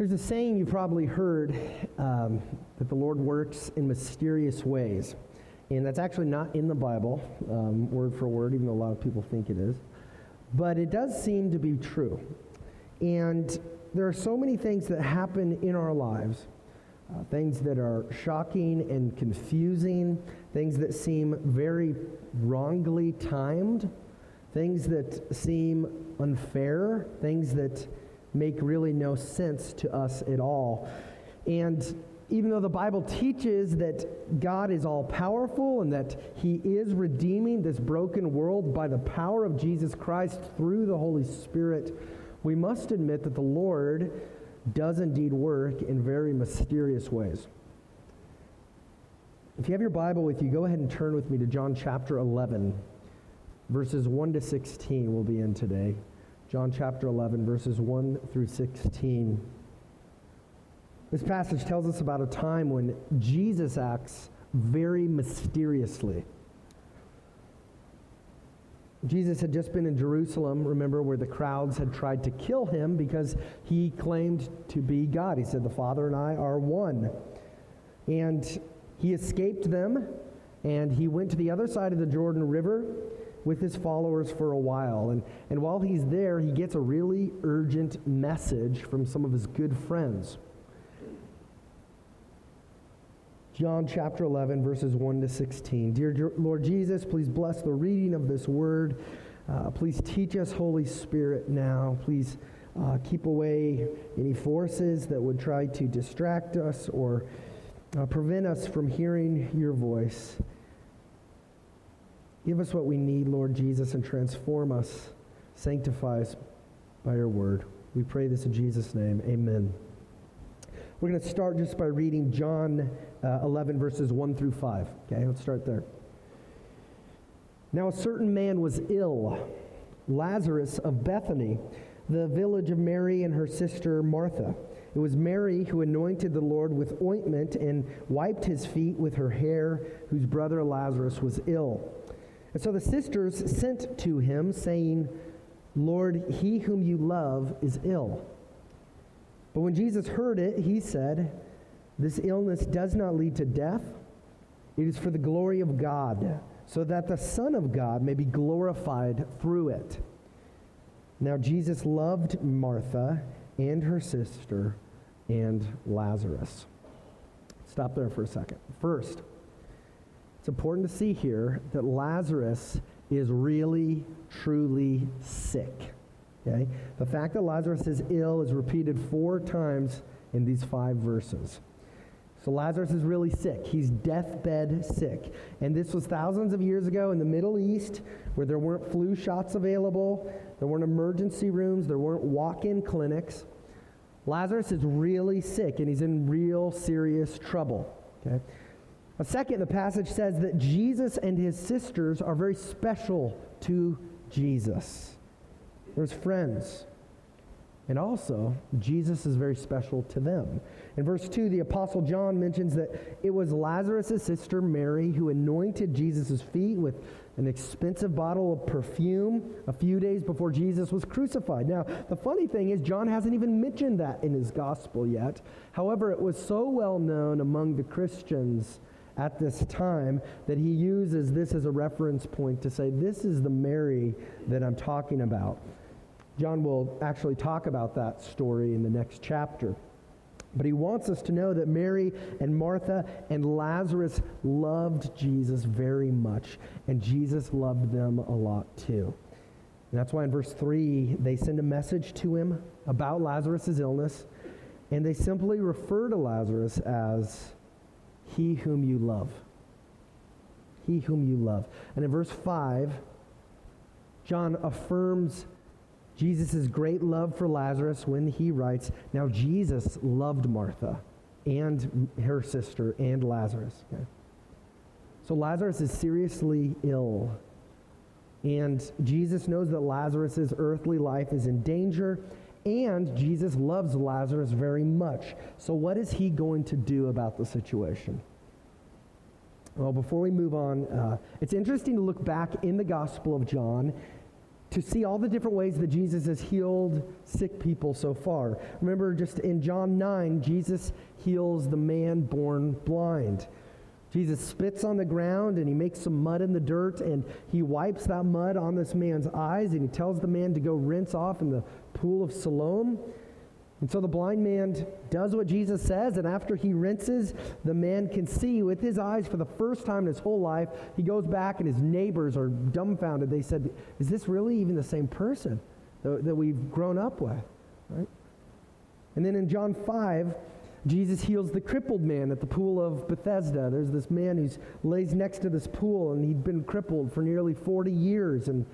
There's a saying you've probably heard um, that the Lord works in mysterious ways. And that's actually not in the Bible, um, word for word, even though a lot of people think it is. But it does seem to be true. And there are so many things that happen in our lives uh, things that are shocking and confusing, things that seem very wrongly timed, things that seem unfair, things that make really no sense to us at all. And even though the Bible teaches that God is all powerful and that He is redeeming this broken world by the power of Jesus Christ through the Holy Spirit, we must admit that the Lord does indeed work in very mysterious ways. If you have your Bible with you, go ahead and turn with me to John chapter 11, verses 1 to 16, we'll be in today. John chapter 11, verses 1 through 16. This passage tells us about a time when Jesus acts very mysteriously. Jesus had just been in Jerusalem, remember, where the crowds had tried to kill him because he claimed to be God. He said, The Father and I are one. And he escaped them, and he went to the other side of the Jordan River with his followers for a while. And, and while he's there, he gets a really urgent message from some of his good friends. John chapter 11, verses 1 to 16. Dear Lord Jesus, please bless the reading of this word. Uh, please teach us, Holy Spirit, now. Please uh, keep away any forces that would try to distract us or uh, prevent us from hearing your voice. Give us what we need, Lord Jesus, and transform us, sanctify us by your word. We pray this in Jesus' name. Amen. We're going to start just by reading John uh, 11, verses 1 through 5. Okay, let's start there. Now, a certain man was ill, Lazarus of Bethany, the village of Mary and her sister Martha. It was Mary who anointed the Lord with ointment and wiped his feet with her hair, whose brother Lazarus was ill. And so the sisters sent to him, saying, Lord, he whom you love is ill. But when Jesus heard it, he said, this illness does not lead to death. It is for the glory of God, so that the Son of God may be glorified through it. Now, Jesus loved Martha and her sister and Lazarus. Stop there for a second. First, it's important to see here that Lazarus is really, truly sick. Okay? The fact that Lazarus is ill is repeated four times in these five verses. So Lazarus is really sick. He's deathbed sick. And this was thousands of years ago in the Middle East where there weren't flu shots available, there weren't emergency rooms, there weren't walk in clinics. Lazarus is really sick and he's in real serious trouble. Okay? Second, the passage says that Jesus and his sisters are very special to Jesus. There's friends. And also, Jesus is very special to them. In verse 2, the Apostle John mentions that it was Lazarus' sister Mary who anointed Jesus' feet with an expensive bottle of perfume a few days before Jesus was crucified. Now, the funny thing is, John hasn't even mentioned that in his gospel yet. However, it was so well known among the Christians at this time that he uses this as a reference point to say, This is the Mary that I'm talking about. John will actually talk about that story in the next chapter. But he wants us to know that Mary and Martha and Lazarus loved Jesus very much, and Jesus loved them a lot too. And that's why in verse 3, they send a message to him about Lazarus' illness, and they simply refer to Lazarus as he whom you love. He whom you love. And in verse 5, John affirms Jesus' great love for Lazarus when he writes, Now Jesus loved Martha and her sister and Lazarus. Okay? So Lazarus is seriously ill. And Jesus knows that Lazarus' earthly life is in danger, and Jesus loves Lazarus very much. So, what is he going to do about the situation? Well, before we move on, uh, it's interesting to look back in the Gospel of John to see all the different ways that Jesus has healed sick people so far. Remember, just in John 9, Jesus heals the man born blind. Jesus spits on the ground and he makes some mud in the dirt and he wipes that mud on this man's eyes and he tells the man to go rinse off in the pool of Siloam. And so the blind man does what Jesus says, and after he rinses, the man can see with his eyes for the first time in his whole life. He goes back, and his neighbors are dumbfounded. They said, Is this really even the same person that, that we've grown up with? Right? And then in John 5, Jesus heals the crippled man at the pool of Bethesda. There's this man who lays next to this pool, and he'd been crippled for nearly 40 years. And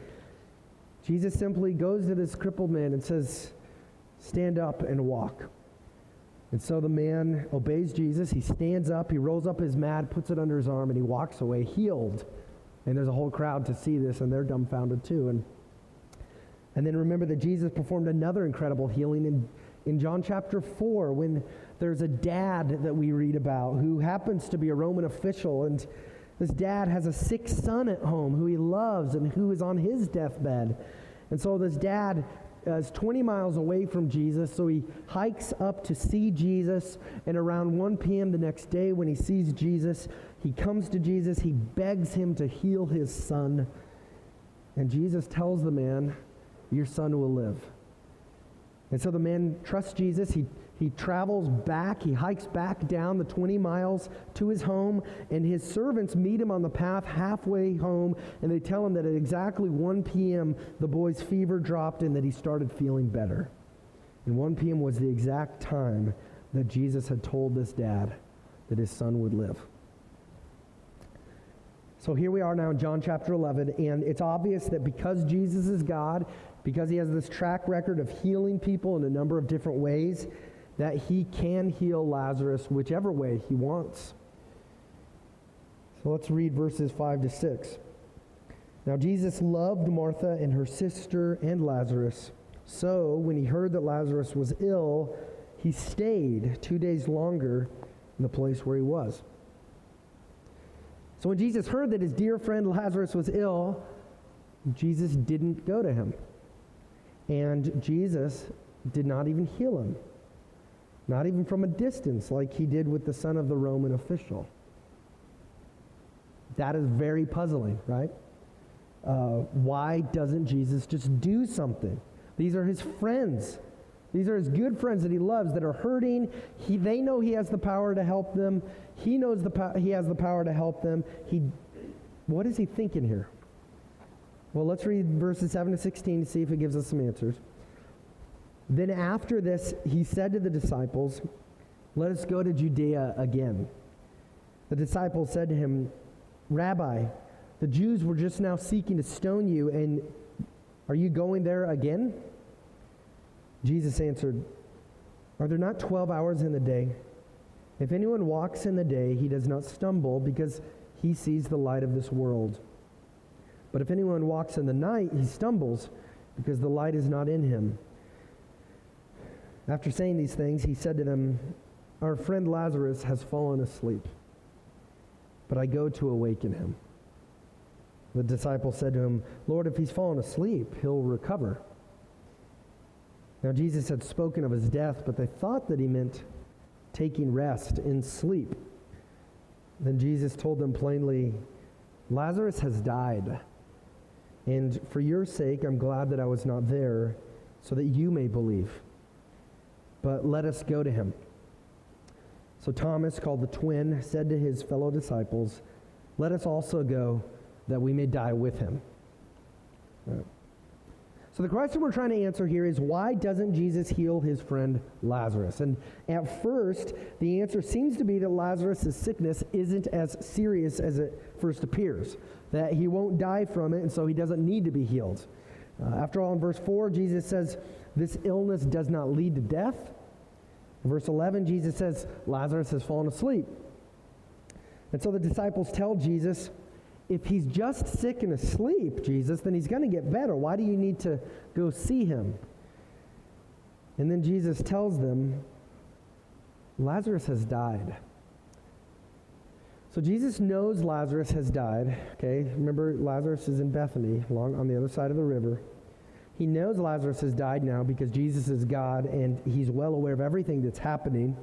Jesus simply goes to this crippled man and says, Stand up and walk. And so the man obeys Jesus. He stands up, he rolls up his mat, puts it under his arm, and he walks away healed. And there's a whole crowd to see this, and they're dumbfounded too. And, and then remember that Jesus performed another incredible healing in, in John chapter 4 when there's a dad that we read about who happens to be a Roman official. And this dad has a sick son at home who he loves and who is on his deathbed. And so this dad is 20 miles away from Jesus, so he hikes up to see Jesus. And around 1 p.m. the next day, when he sees Jesus, he comes to Jesus. He begs him to heal his son. And Jesus tells the man, Your son will live. And so the man trusts Jesus. He he travels back, he hikes back down the 20 miles to his home, and his servants meet him on the path halfway home, and they tell him that at exactly 1 p.m., the boy's fever dropped and that he started feeling better. And 1 p.m. was the exact time that Jesus had told this dad that his son would live. So here we are now in John chapter 11, and it's obvious that because Jesus is God, because he has this track record of healing people in a number of different ways, that he can heal Lazarus whichever way he wants. So let's read verses 5 to 6. Now, Jesus loved Martha and her sister and Lazarus. So, when he heard that Lazarus was ill, he stayed two days longer in the place where he was. So, when Jesus heard that his dear friend Lazarus was ill, Jesus didn't go to him. And Jesus did not even heal him not even from a distance, like he did with the son of the Roman official. That is very puzzling, right? Uh, why doesn't Jesus just do something? These are his friends. These are his good friends that he loves that are hurting. He, they know he has the power to help them. He knows the po- he has the power to help them. He, what is he thinking here? Well, let's read verses 7 to 16 to see if it gives us some answers. Then after this, he said to the disciples, Let us go to Judea again. The disciples said to him, Rabbi, the Jews were just now seeking to stone you, and are you going there again? Jesus answered, Are there not 12 hours in the day? If anyone walks in the day, he does not stumble because he sees the light of this world. But if anyone walks in the night, he stumbles because the light is not in him. After saying these things, he said to them, Our friend Lazarus has fallen asleep, but I go to awaken him. The disciples said to him, Lord, if he's fallen asleep, he'll recover. Now, Jesus had spoken of his death, but they thought that he meant taking rest in sleep. Then Jesus told them plainly, Lazarus has died. And for your sake, I'm glad that I was not there, so that you may believe but let us go to him. So Thomas, called the twin, said to his fellow disciples, Let us also go, that we may die with him. So the question we're trying to answer here is why doesn't Jesus heal his friend Lazarus? And at first, the answer seems to be that Lazarus' sickness isn't as serious as it first appears, that he won't die from it, and so he doesn't need to be healed. Uh, after all, in verse 4, Jesus says, This illness does not lead to death, verse 11, Jesus says, Lazarus has fallen asleep. And so the disciples tell Jesus, if he's just sick and asleep, Jesus, then he's going to get better. Why do you need to go see him? And then Jesus tells them, Lazarus has died. So Jesus knows Lazarus has died. Okay, remember Lazarus is in Bethany, on the other side of the river. He knows Lazarus has died now because Jesus is God and he's well aware of everything that's happening.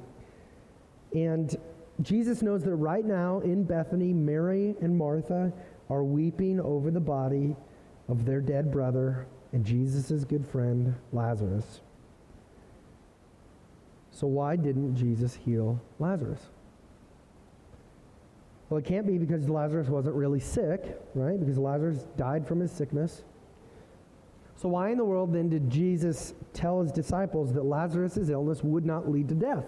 And Jesus knows that right now in Bethany, Mary and Martha are weeping over the body of their dead brother and Jesus' good friend, Lazarus. So, why didn't Jesus heal Lazarus? Well, it can't be because Lazarus wasn't really sick, right? Because Lazarus died from his sickness. So, why in the world then did Jesus tell his disciples that Lazarus' illness would not lead to death?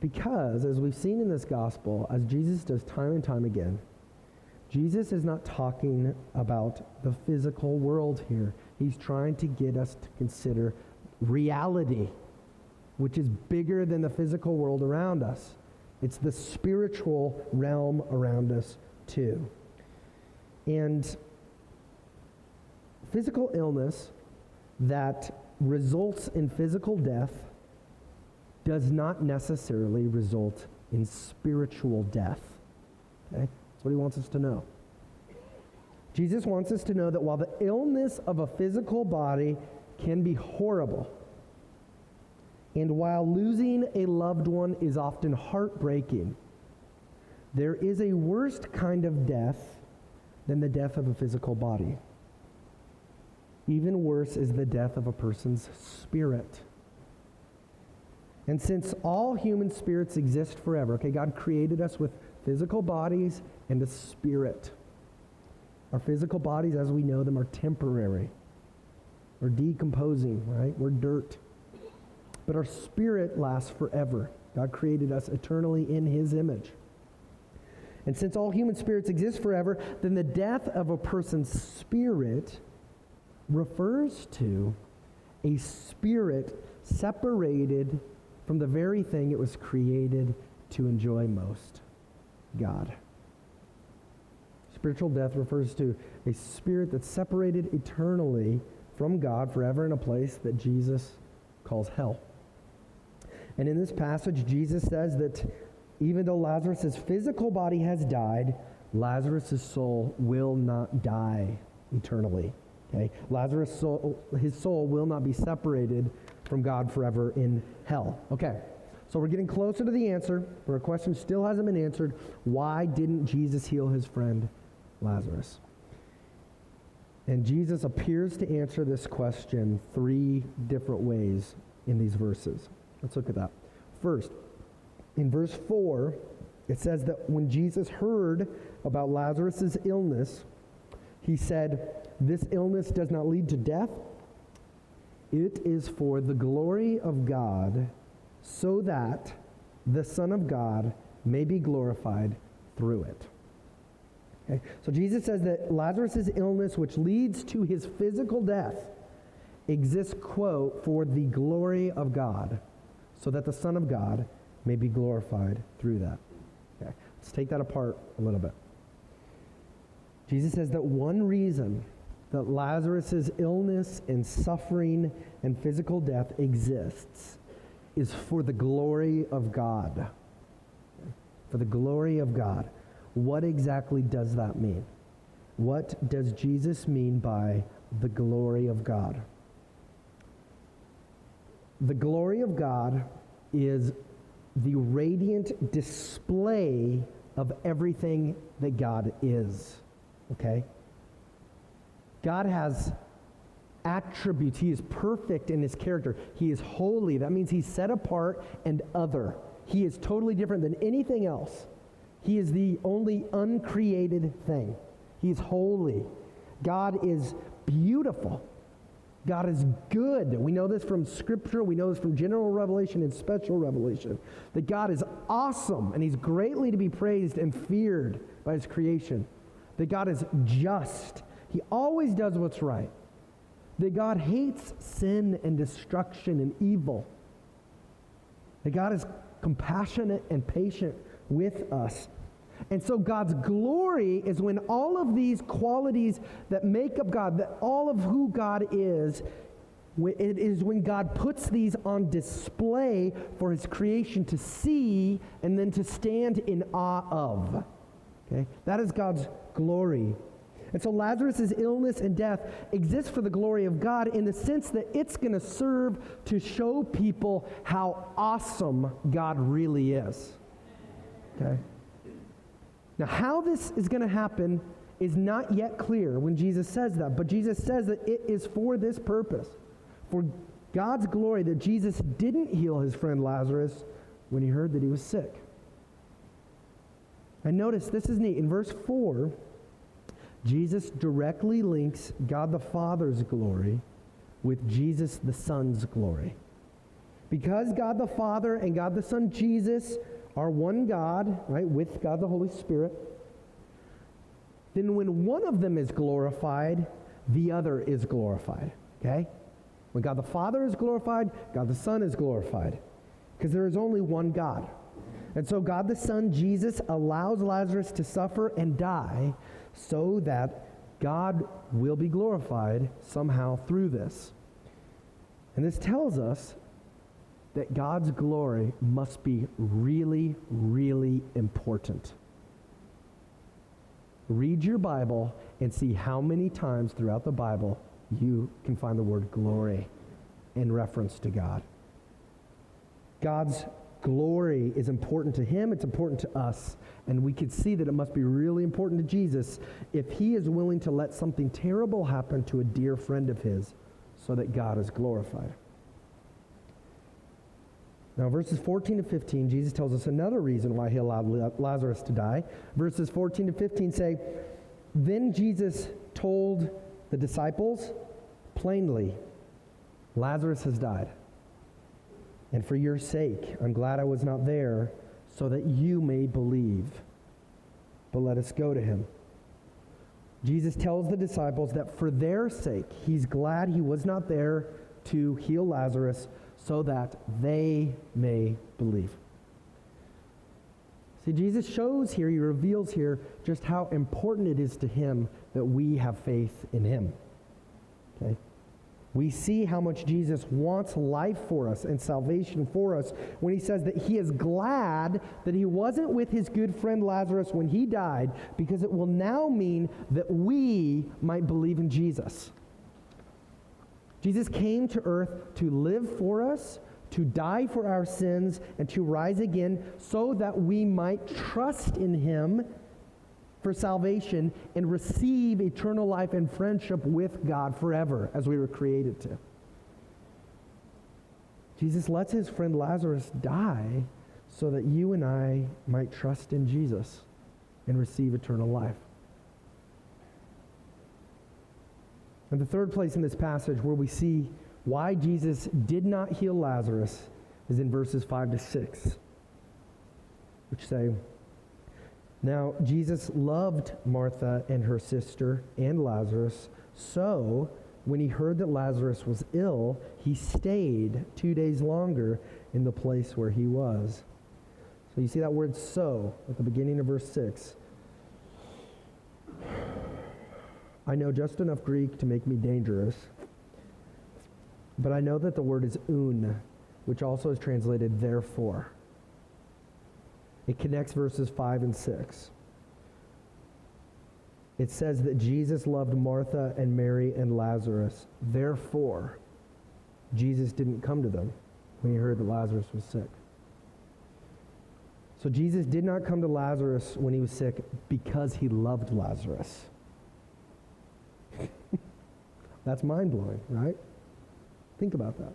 Because, as we've seen in this gospel, as Jesus does time and time again, Jesus is not talking about the physical world here. He's trying to get us to consider reality, which is bigger than the physical world around us. It's the spiritual realm around us, too. And physical illness that results in physical death does not necessarily result in spiritual death. Okay? That's what he wants us to know. Jesus wants us to know that while the illness of a physical body can be horrible, and while losing a loved one is often heartbreaking, there is a worse kind of death than the death of a physical body. Even worse is the death of a person's spirit. And since all human spirits exist forever, okay, God created us with physical bodies and a spirit. Our physical bodies, as we know them, are temporary. We're decomposing, right? We're dirt. But our spirit lasts forever. God created us eternally in his image. And since all human spirits exist forever, then the death of a person's spirit refers to a spirit separated from the very thing it was created to enjoy most God. Spiritual death refers to a spirit that's separated eternally from God forever in a place that Jesus calls hell. And in this passage, Jesus says that even though Lazarus' physical body has died, Lazarus' soul will not die eternally. Okay? Lazarus' soul, his soul will not be separated from God forever in hell. Okay. So we're getting closer to the answer, but our question still hasn't been answered. Why didn't Jesus heal his friend Lazarus? And Jesus appears to answer this question three different ways in these verses. Let's look at that. First, in verse 4, it says that when Jesus heard about Lazarus' illness, he said, This illness does not lead to death. It is for the glory of God, so that the Son of God may be glorified through it. Okay? So Jesus says that Lazarus' illness, which leads to his physical death, exists, quote, for the glory of God so that the Son of God may be glorified through that. Okay, let's take that apart a little bit. Jesus says that one reason that Lazarus' illness and suffering and physical death exists is for the glory of God. For the glory of God. What exactly does that mean? What does Jesus mean by the glory of God? The glory of God is the radiant display of everything that God is. Okay? God has attributes. He is perfect in his character. He is holy. That means he's set apart and other. He is totally different than anything else. He is the only uncreated thing. He is holy. God is beautiful. God is good. We know this from Scripture. We know this from general revelation and special revelation. That God is awesome and He's greatly to be praised and feared by His creation. That God is just. He always does what's right. That God hates sin and destruction and evil. That God is compassionate and patient with us. And so God's glory is when all of these qualities that make up God, that all of who God is, it is when God puts these on display for his creation to see and then to stand in awe of. Okay? That is God's glory. And so Lazarus' illness and death exists for the glory of God in the sense that it's going to serve to show people how awesome God really is. Okay? Now, how this is going to happen is not yet clear when Jesus says that, but Jesus says that it is for this purpose, for God's glory, that Jesus didn't heal his friend Lazarus when he heard that he was sick. And notice this is neat. In verse 4, Jesus directly links God the Father's glory with Jesus the Son's glory. Because God the Father and God the Son Jesus are one God, right, with God the Holy Spirit, then when one of them is glorified, the other is glorified. Okay? When God the Father is glorified, God the Son is glorified. Because there is only one God. And so God the Son, Jesus, allows Lazarus to suffer and die so that God will be glorified somehow through this. And this tells us that God's glory must be really, really important. Read your Bible and see how many times throughout the Bible you can find the word glory in reference to God. God's glory is important to him, it's important to us. And we could see that it must be really important to Jesus if he is willing to let something terrible happen to a dear friend of his so that God is glorified. Now, verses 14 to 15, Jesus tells us another reason why he allowed Lazarus to die. Verses 14 to 15 say, Then Jesus told the disciples plainly, Lazarus has died. And for your sake, I'm glad I was not there, so that you may believe. But let us go to him. Jesus tells the disciples that for their sake, he's glad he was not there to heal Lazarus so that they may believe. See, Jesus shows here, he reveals here just how important it is to him that we have faith in him. Okay? We see how much Jesus wants life for us and salvation for us when he says that he is glad that he wasn't with his good friend Lazarus when he died because it will now mean that we might believe in Jesus. Jesus came to earth to live for us, to die for our sins, and to rise again so that we might trust in him for salvation and receive eternal life and friendship with God forever as we were created to. Jesus lets his friend Lazarus die so that you and I might trust in Jesus and receive eternal life. And the third place in this passage where we see why Jesus did not heal Lazarus is in verses 5 to 6, which say, Now Jesus loved Martha and her sister and Lazarus, so when he heard that Lazarus was ill, he stayed two days longer in the place where he was. So you see that word so at the beginning of verse 6. I know just enough Greek to make me dangerous, but I know that the word is oun, which also is translated therefore. It connects verses 5 and 6. It says that Jesus loved Martha and Mary and Lazarus. Therefore, Jesus didn't come to them when he heard that Lazarus was sick. So Jesus did not come to Lazarus when he was sick because he loved Lazarus. That's mind blowing, right? Think about that.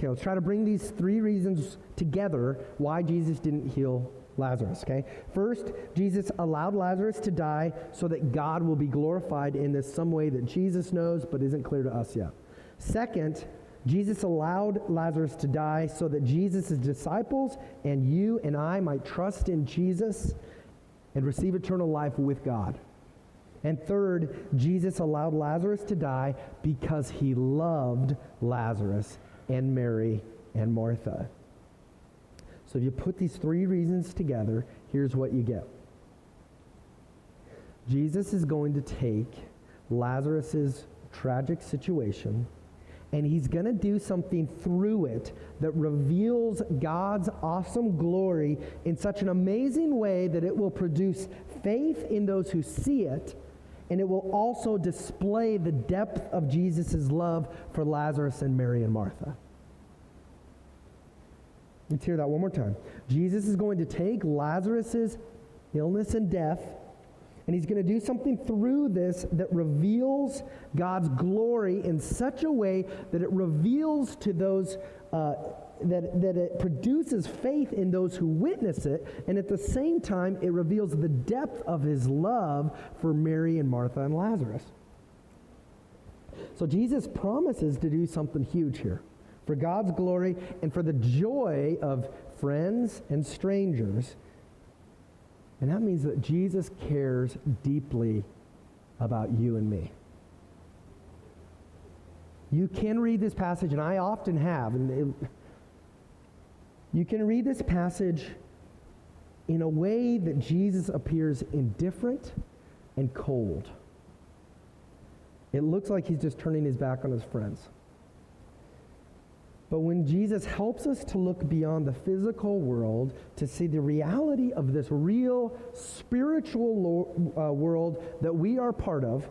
Okay, let's try to bring these three reasons together why Jesus didn't heal Lazarus, okay? First, Jesus allowed Lazarus to die so that God will be glorified in this some way that Jesus knows but isn't clear to us yet. Second, Jesus allowed Lazarus to die so that Jesus' disciples and you and I might trust in Jesus and receive eternal life with God. And third, Jesus allowed Lazarus to die because he loved Lazarus and Mary and Martha. So if you put these three reasons together, here's what you get. Jesus is going to take Lazarus' tragic situation and he's going to do something through it that reveals God's awesome glory in such an amazing way that it will produce faith in those who see it, and it will also display the depth of Jesus' love for Lazarus and Mary and Martha. Let's hear that one more time. Jesus is going to take Lazarus' illness and death, and he's going to do something through this that reveals God's glory in such a way that it reveals to those, uh, that, that it produces faith in those who witness it, and at the same time, it reveals the depth of his love for Mary and Martha and Lazarus. So Jesus promises to do something huge here for God's glory and for the joy of friends and strangers. And that means that Jesus cares deeply about you and me. You can read this passage, and I often have, and it, you can read this passage in a way that Jesus appears indifferent and cold. It looks like he's just turning his back on his friends. But when Jesus helps us to look beyond the physical world to see the reality of this real spiritual lo- uh, world that we are part of,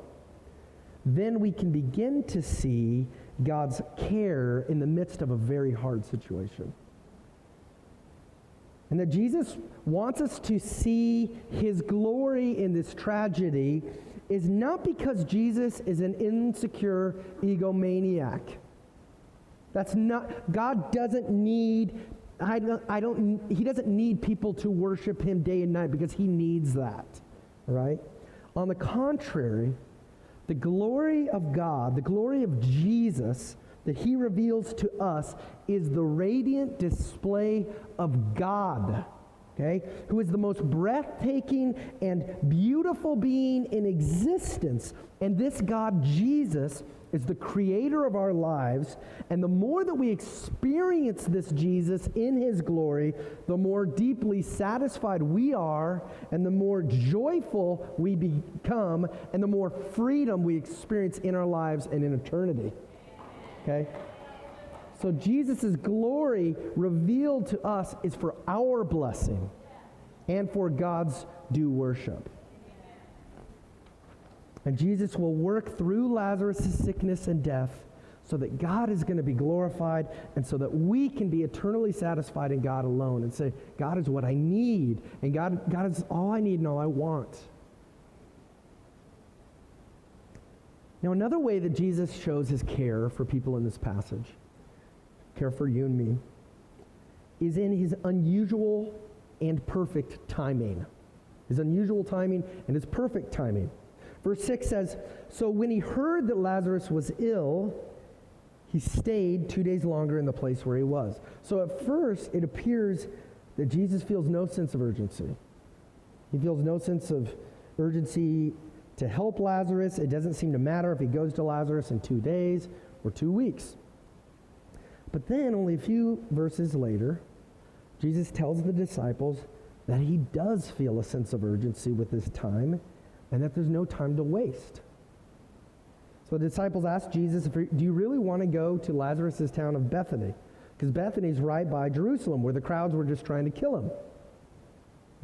then we can begin to see God's care in the midst of a very hard situation. And that Jesus wants us to see his glory in this tragedy is not because Jesus is an insecure egomaniac that's not, God doesn't need, I don't, I don't, he doesn't need people to worship him day and night because he needs that, right? On the contrary, the glory of God, the glory of Jesus that he reveals to us is the radiant display of God, okay, who is the most breathtaking and beautiful being in existence. And this God, Jesus, is the creator of our lives. And the more that we experience this Jesus in his glory, the more deeply satisfied we are, and the more joyful we become, and the more freedom we experience in our lives and in eternity. Okay? So Jesus' glory revealed to us is for our blessing and for God's due worship. And Jesus will work through Lazarus' sickness and death so that God is going to be glorified and so that we can be eternally satisfied in God alone and say, God is what I need, and God, God is all I need and all I want. Now, another way that Jesus shows his care for people in this passage, care for you and me, is in his unusual and perfect timing. His unusual timing and his perfect timing. Verse 6 says So when he heard that Lazarus was ill, he stayed two days longer in the place where he was. So at first, it appears that Jesus feels no sense of urgency. He feels no sense of urgency to help Lazarus. It doesn't seem to matter if he goes to Lazarus in two days or two weeks. But then, only a few verses later, Jesus tells the disciples that he does feel a sense of urgency with this time and that there's no time to waste. So the disciples asked Jesus, Do you really want to go to Lazarus' town of Bethany? Because Bethany's right by Jerusalem, where the crowds were just trying to kill him.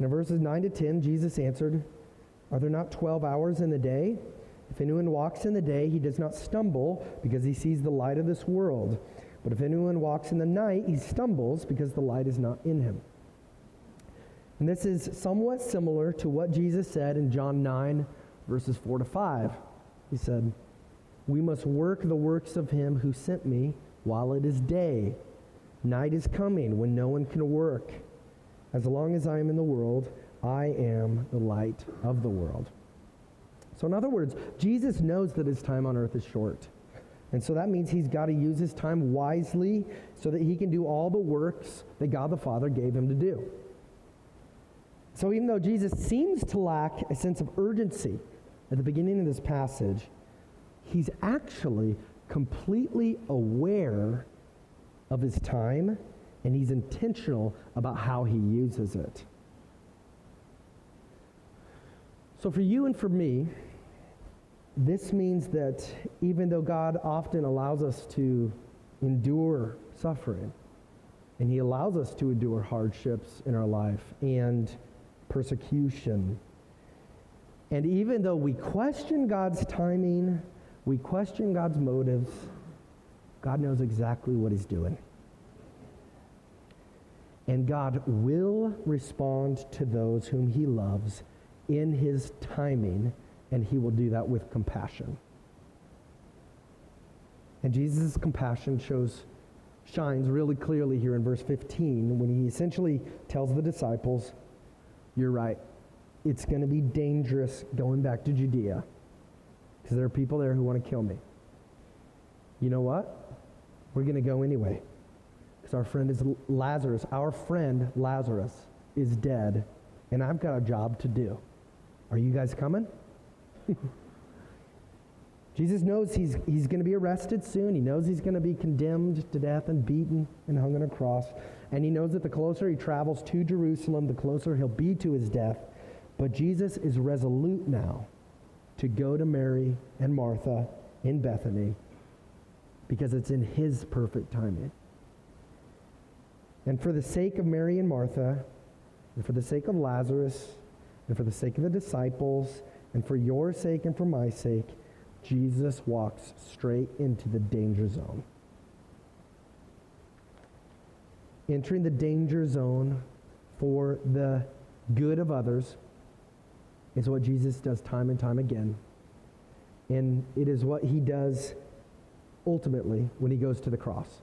In verses 9 to 10, Jesus answered, Are there not 12 hours in the day? If anyone walks in the day, he does not stumble because he sees the light of this world. But if anyone walks in the night, he stumbles because the light is not in him. And this is somewhat similar to what Jesus said in John 9, verses 4 to 5. He said, We must work the works of him who sent me while it is day. Night is coming when no one can work. As long as I am in the world, I am the light of the world. So, in other words, Jesus knows that his time on earth is short. And so that means he's got to use his time wisely so that he can do all the works that God the Father gave him to do. So even though Jesus seems to lack a sense of urgency at the beginning of this passage, he's actually completely aware of his time and he's intentional about how he uses it. So for you and for me, this means that even though God often allows us to endure suffering, and he allows us to endure hardships in our life, and persecution. And even though we question God's timing, we question God's motives, God knows exactly what he's doing. And God will respond to those whom he loves in his timing, and he will do that with compassion. And Jesus' compassion shows shines really clearly here in verse 15 when he essentially tells the disciples, You're right. It's going to be dangerous going back to Judea because there are people there who want to kill me. You know what? We're going to go anyway because our friend is Lazarus. Our friend Lazarus is dead, and I've got a job to do. Are you guys coming? Jesus knows he's, he's going to be arrested soon. He knows he's going to be condemned to death and beaten and hung on a cross. And he knows that the closer he travels to Jerusalem, the closer he'll be to his death. But Jesus is resolute now to go to Mary and Martha in Bethany because it's in his perfect timing. And for the sake of Mary and Martha, and for the sake of Lazarus, and for the sake of the disciples, and for your sake and for my sake, Jesus walks straight into the danger zone. Entering the danger zone for the good of others is what Jesus does time and time again. And it is what he does ultimately when he goes to the cross.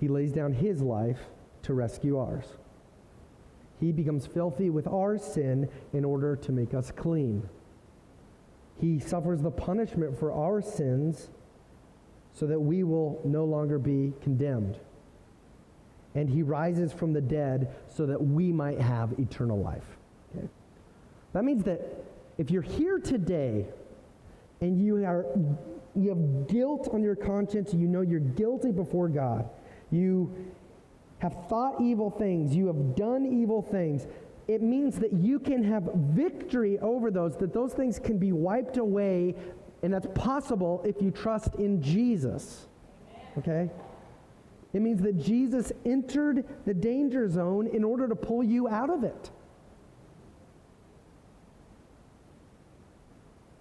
He lays down his life to rescue ours. He becomes filthy with our sin in order to make us clean. He suffers the punishment for our sins so that we will no longer be condemned. And he rises from the dead so that we might have eternal life. Okay? That means that if you're here today and you are you have guilt on your conscience, you know you're guilty before God. You have thought evil things, you have done evil things it means that you can have victory over those, that those things can be wiped away, and that's possible if you trust in Jesus. Okay? It means that Jesus entered the danger zone in order to pull you out of it.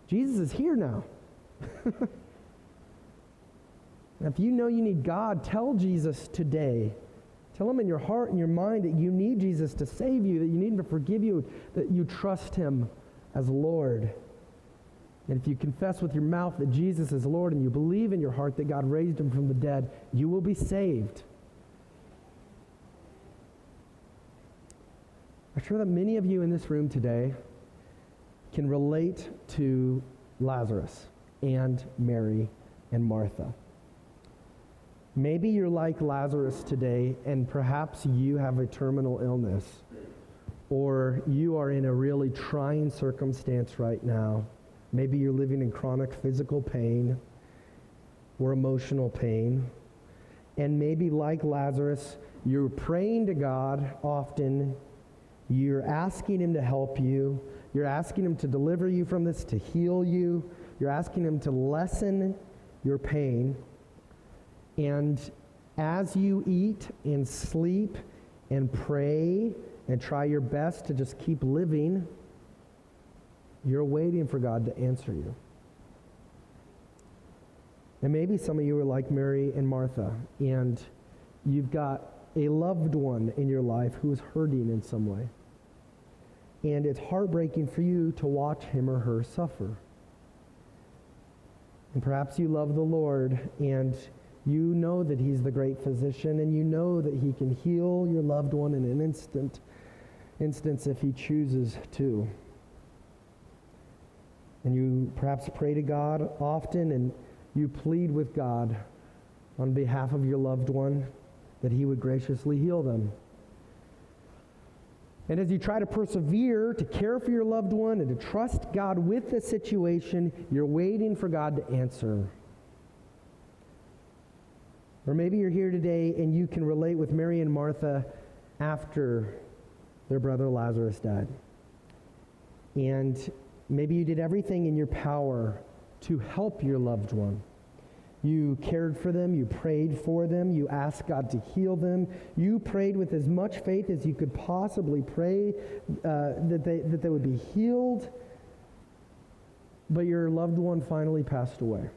Jesus is here now. if you know you need God, tell Jesus today Tell him in your heart and your mind that you need Jesus to save you, that you need him to forgive you, that you trust him as Lord. And if you confess with your mouth that Jesus is Lord and you believe in your heart that God raised him from the dead, you will be saved. I'm sure that many of you in this room today can relate to Lazarus and Mary and Martha. Maybe you're like Lazarus today, and perhaps you have a terminal illness, or you are in a really trying circumstance right now. Maybe you're living in chronic physical pain or emotional pain. And maybe, like Lazarus, you're praying to God often. You're asking Him to help you. You're asking Him to deliver you from this, to heal you. You're asking Him to lessen your pain. And as you eat and sleep and pray and try your best to just keep living, you're waiting for God to answer you. And maybe some of you are like Mary and Martha, and you've got a loved one in your life who is hurting in some way. And it's heartbreaking for you to watch him or her suffer. And perhaps you love the Lord and you know that he's the great physician and you know that he can heal your loved one in an instant instance if he chooses to. And you perhaps pray to God often and you plead with God on behalf of your loved one that he would graciously heal them. And as you try to persevere to care for your loved one and to trust God with the situation, you're waiting for God to answer. Or maybe you're here today and you can relate with Mary and Martha after their brother Lazarus died. And maybe you did everything in your power to help your loved one. You cared for them. You prayed for them. You asked God to heal them. You prayed with as much faith as you could possibly pray uh, that, they, that they would be healed. But your loved one finally passed away.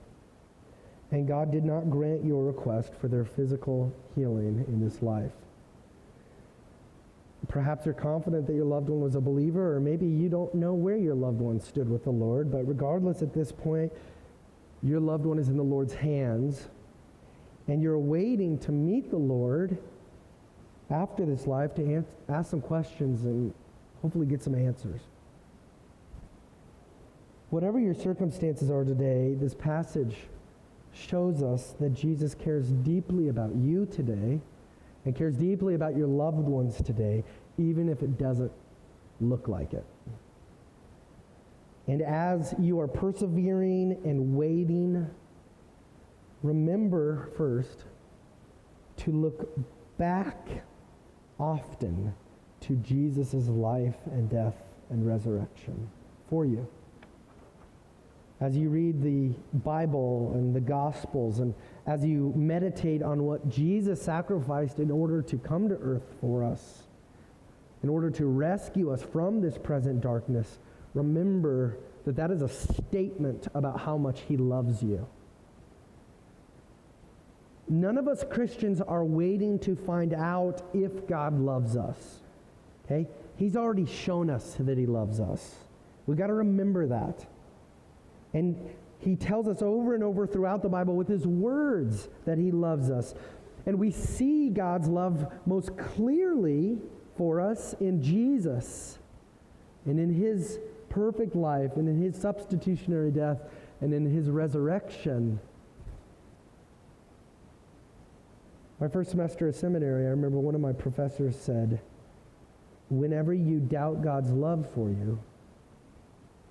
And God did not grant your request for their physical healing in this life. Perhaps you're confident that your loved one was a believer, or maybe you don't know where your loved one stood with the Lord. But regardless, at this point, your loved one is in the Lord's hands, and you're waiting to meet the Lord after this life to ask some questions and hopefully get some answers. Whatever your circumstances are today, this passage shows us that Jesus cares deeply about you today and cares deeply about your loved ones today, even if it doesn't look like it. And as you are persevering and waiting, remember first to look back often to Jesus' life and death and resurrection for you. As you read the Bible and the Gospels, and as you meditate on what Jesus sacrificed in order to come to earth for us, in order to rescue us from this present darkness, remember that that is a statement about how much he loves you. None of us Christians are waiting to find out if God loves us. Okay? He's already shown us that he loves us. We've got to remember that. And he tells us over and over throughout the Bible with his words that he loves us. And we see God's love most clearly for us in Jesus and in his perfect life and in his substitutionary death and in his resurrection. My first semester of seminary, I remember one of my professors said, Whenever you doubt God's love for you,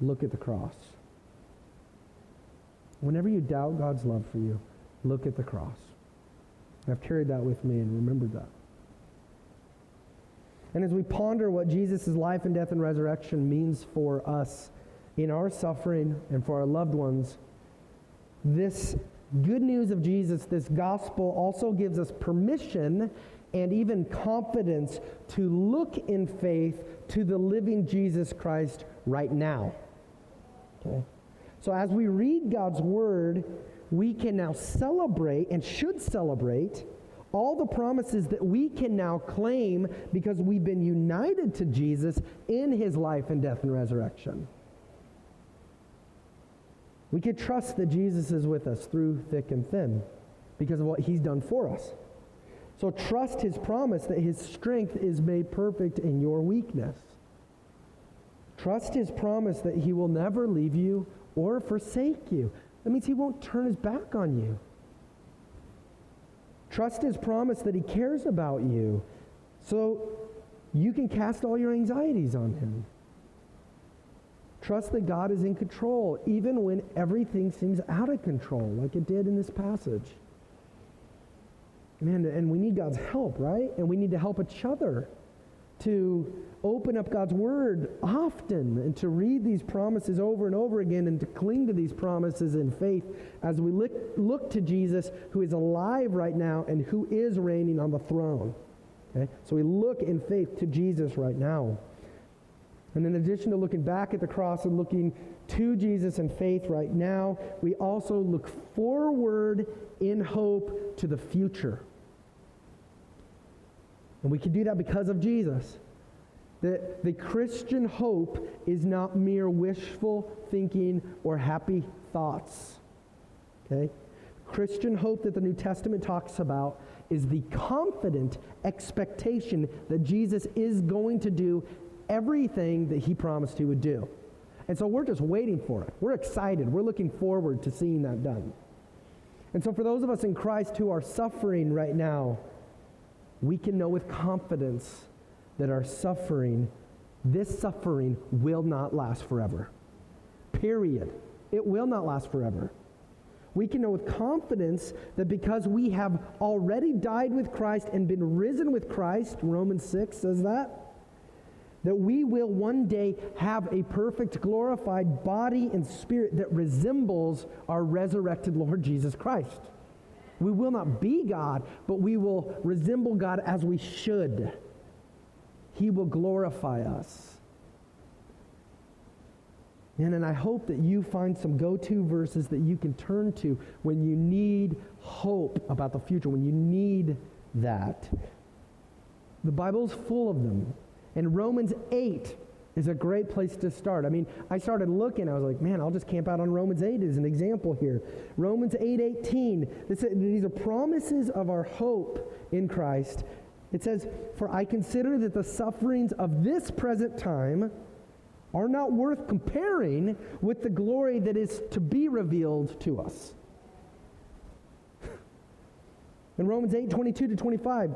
look at the cross. Whenever you doubt God's love for you, look at the cross. I've carried that with me and remembered that. And as we ponder what Jesus' life and death and resurrection means for us in our suffering and for our loved ones, this good news of Jesus, this gospel, also gives us permission and even confidence to look in faith to the living Jesus Christ right now. Okay? So as we read God's word, we can now celebrate and should celebrate all the promises that we can now claim because we've been united to Jesus in his life and death and resurrection. We can trust that Jesus is with us through thick and thin because of what he's done for us. So trust his promise that his strength is made perfect in your weakness. Trust his promise that he will never leave you or forsake you. That means he won't turn his back on you. Trust his promise that he cares about you so you can cast all your anxieties on him. Trust that God is in control, even when everything seems out of control, like it did in this passage. Man, and we need God's help, right? And we need to help each other to open up God's Word often and to read these promises over and over again and to cling to these promises in faith as we look, look to Jesus who is alive right now and who is reigning on the throne. Okay? So we look in faith to Jesus right now. And in addition to looking back at the cross and looking to Jesus in faith right now, we also look forward in hope to the future. And we can do that because of Jesus. That the Christian hope is not mere wishful thinking or happy thoughts. Okay? Christian hope that the New Testament talks about is the confident expectation that Jesus is going to do everything that he promised he would do. And so we're just waiting for it. We're excited. We're looking forward to seeing that done. And so for those of us in Christ who are suffering right now, we can know with confidence that our suffering, this suffering, will not last forever. Period. It will not last forever. We can know with confidence that because we have already died with Christ and been risen with Christ, Romans 6 says that, that we will one day have a perfect, glorified body and spirit that resembles our resurrected Lord Jesus Christ. We will not be God, but we will resemble God as we should. He will glorify us. And, and I hope that you find some go to verses that you can turn to when you need hope about the future, when you need that. The Bible's full of them. In Romans 8 is a great place to start. I mean, I started looking, I was like, man, I'll just camp out on Romans 8 as an example here. Romans 8 18, this, these are promises of our hope in Christ. It says, For I consider that the sufferings of this present time are not worth comparing with the glory that is to be revealed to us. In Romans 8 22 to 25,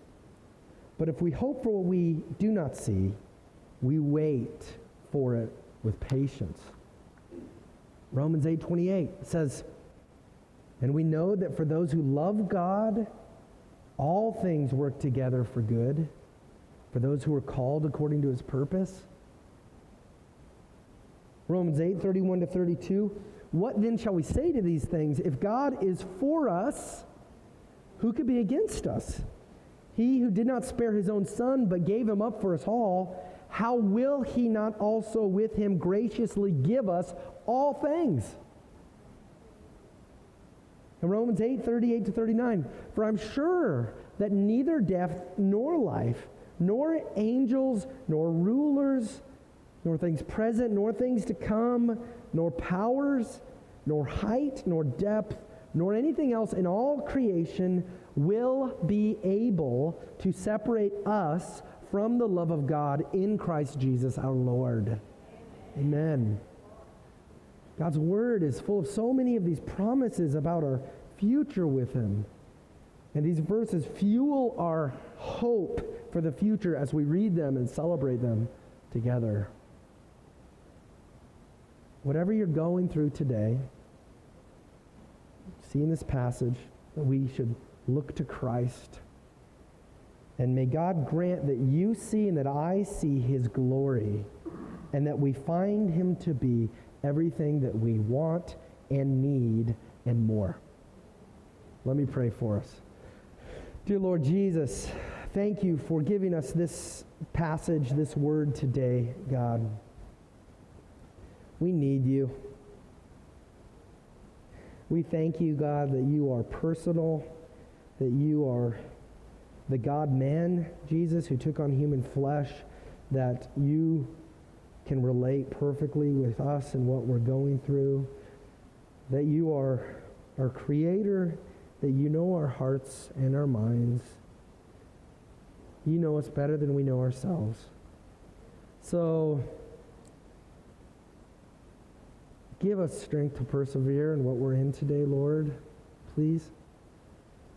But if we hope for what we do not see, we wait for it with patience. Romans 8:28 says, "And we know that for those who love God, all things work together for good, for those who are called according to his purpose." Romans 8:31 to 32, "What then shall we say to these things? If God is for us, who could be against us?" He who did not spare his own son, but gave him up for us all, how will he not also with him graciously give us all things? In Romans 8, 38 to 39, for I'm sure that neither death nor life, nor angels, nor rulers, nor things present, nor things to come, nor powers, nor height, nor depth, nor anything else in all creation will be able to separate us from the love of God in Christ Jesus our Lord. Amen. God's word is full of so many of these promises about our future with Him. And these verses fuel our hope for the future as we read them and celebrate them together. Whatever you're going through today, see in this passage that we should look to Christ. And may God grant that you see and that I see his glory, and that we find him to be everything that we want and need and more. Let me pray for us. Dear Lord Jesus, thank you for giving us this passage, this word today, God. We need you. We thank you, God, that you are personal that you are the God man, Jesus, who took on human flesh, that you can relate perfectly with us and what we're going through, that you are our creator, that you know our hearts and our minds. You know us better than we know ourselves. So, give us strength to persevere in what we're in today, Lord, please.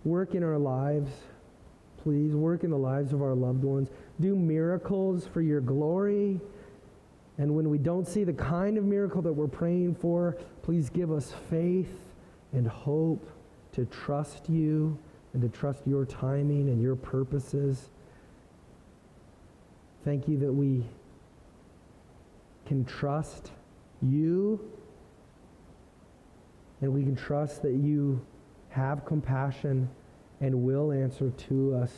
Work in our lives, please. Work in the lives of our loved ones. Do miracles for your glory. And when we don't see the kind of miracle that we're praying for, please give us faith and hope to trust you and to trust your timing and your purposes. Thank you that we can trust you and we can trust that you have compassion and will answer to us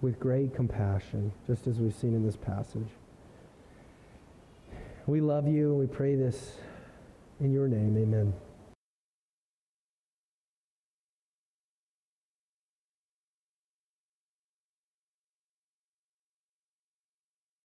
with great compassion, just as we've seen in this passage. We love you. and We pray this in your name. Amen.